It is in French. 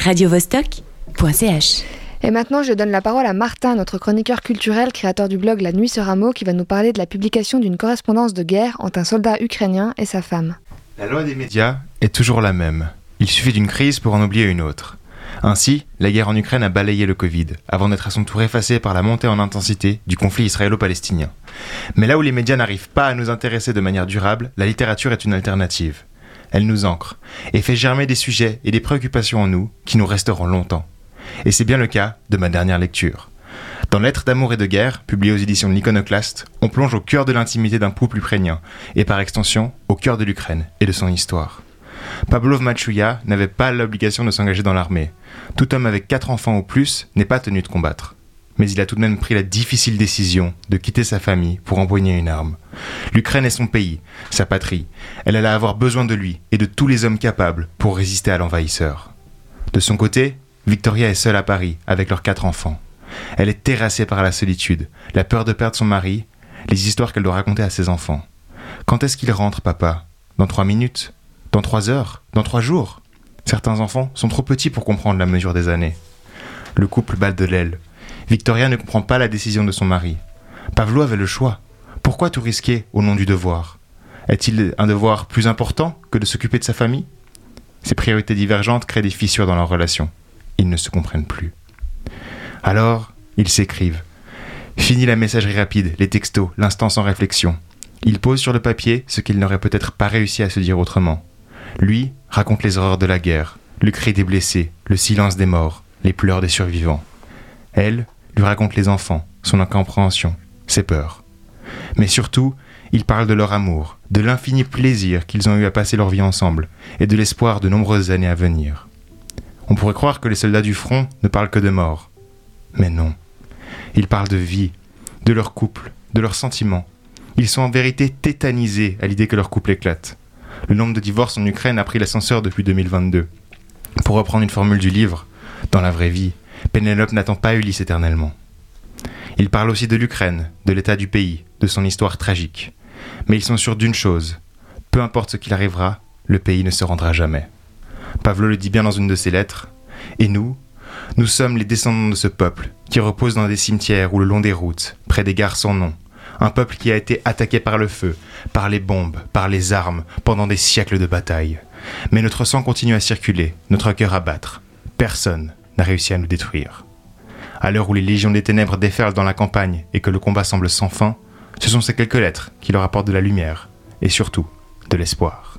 radiovostok.ch. Et maintenant, je donne la parole à Martin, notre chroniqueur culturel, créateur du blog La Nuit sur Rameau, qui va nous parler de la publication d'une correspondance de guerre entre un soldat ukrainien et sa femme. La loi des médias est toujours la même. Il suffit d'une crise pour en oublier une autre. Ainsi, la guerre en Ukraine a balayé le Covid, avant d'être à son tour effacée par la montée en intensité du conflit israélo-palestinien. Mais là où les médias n'arrivent pas à nous intéresser de manière durable, la littérature est une alternative. Elle nous ancre et fait germer des sujets et des préoccupations en nous qui nous resteront longtemps. Et c'est bien le cas de ma dernière lecture. Dans Lettres d'amour et de guerre, publié aux éditions de l'Iconoclaste, on plonge au cœur de l'intimité d'un couple ukrainien, et par extension au cœur de l'Ukraine et de son histoire. Pavlov Machuya n'avait pas l'obligation de s'engager dans l'armée. Tout homme avec quatre enfants ou plus n'est pas tenu de combattre. Mais il a tout de même pris la difficile décision de quitter sa famille pour empoigner une arme. L'Ukraine est son pays, sa patrie. Elle allait avoir besoin de lui et de tous les hommes capables pour résister à l'envahisseur. De son côté, Victoria est seule à Paris avec leurs quatre enfants. Elle est terrassée par la solitude, la peur de perdre son mari, les histoires qu'elle doit raconter à ses enfants. Quand est-ce qu'il rentre, papa? Dans trois minutes? Dans trois heures? Dans trois jours? Certains enfants sont trop petits pour comprendre la mesure des années. Le couple bat de l'aile. Victoria ne comprend pas la décision de son mari. Pavlo avait le choix. Pourquoi tout risquer au nom du devoir? Est-il un devoir plus important que de s'occuper de sa famille? Ces priorités divergentes créent des fissures dans leur relation. Ils ne se comprennent plus. Alors, ils s'écrivent. Fini la messagerie rapide, les textos, l'instant sans réflexion. Ils posent sur le papier ce qu'ils n'auraient peut-être pas réussi à se dire autrement. Lui raconte les horreurs de la guerre, le cri des blessés, le silence des morts, les pleurs des survivants. Elle lui raconte les enfants, son incompréhension, ses peurs. Mais surtout, ils parlent de leur amour, de l'infini plaisir qu'ils ont eu à passer leur vie ensemble, et de l'espoir de nombreuses années à venir. On pourrait croire que les soldats du front ne parlent que de mort. Mais non. Ils parlent de vie, de leur couple, de leurs sentiments. Ils sont en vérité tétanisés à l'idée que leur couple éclate. Le nombre de divorces en Ukraine a pris l'ascenseur depuis 2022. Pour reprendre une formule du livre, dans la vraie vie, Pénélope n'attend pas Ulysse éternellement. Ils parlent aussi de l'Ukraine, de l'état du pays, de son histoire tragique. Mais ils sont sûrs d'une chose, peu importe ce qu'il arrivera, le pays ne se rendra jamais. Pavlo le dit bien dans une de ses lettres, et nous, nous sommes les descendants de ce peuple, qui repose dans des cimetières ou le long des routes, près des gares sans nom, un peuple qui a été attaqué par le feu, par les bombes, par les armes, pendant des siècles de bataille. Mais notre sang continue à circuler, notre cœur à battre. Personne n'a réussi à nous détruire. À l'heure où les légions des ténèbres déferlent dans la campagne et que le combat semble sans fin, ce sont ces quelques lettres qui leur apportent de la lumière et surtout de l'espoir.